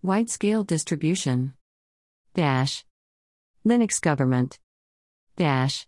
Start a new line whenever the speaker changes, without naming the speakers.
Wide scale distribution. Dash. Linux government. Dash.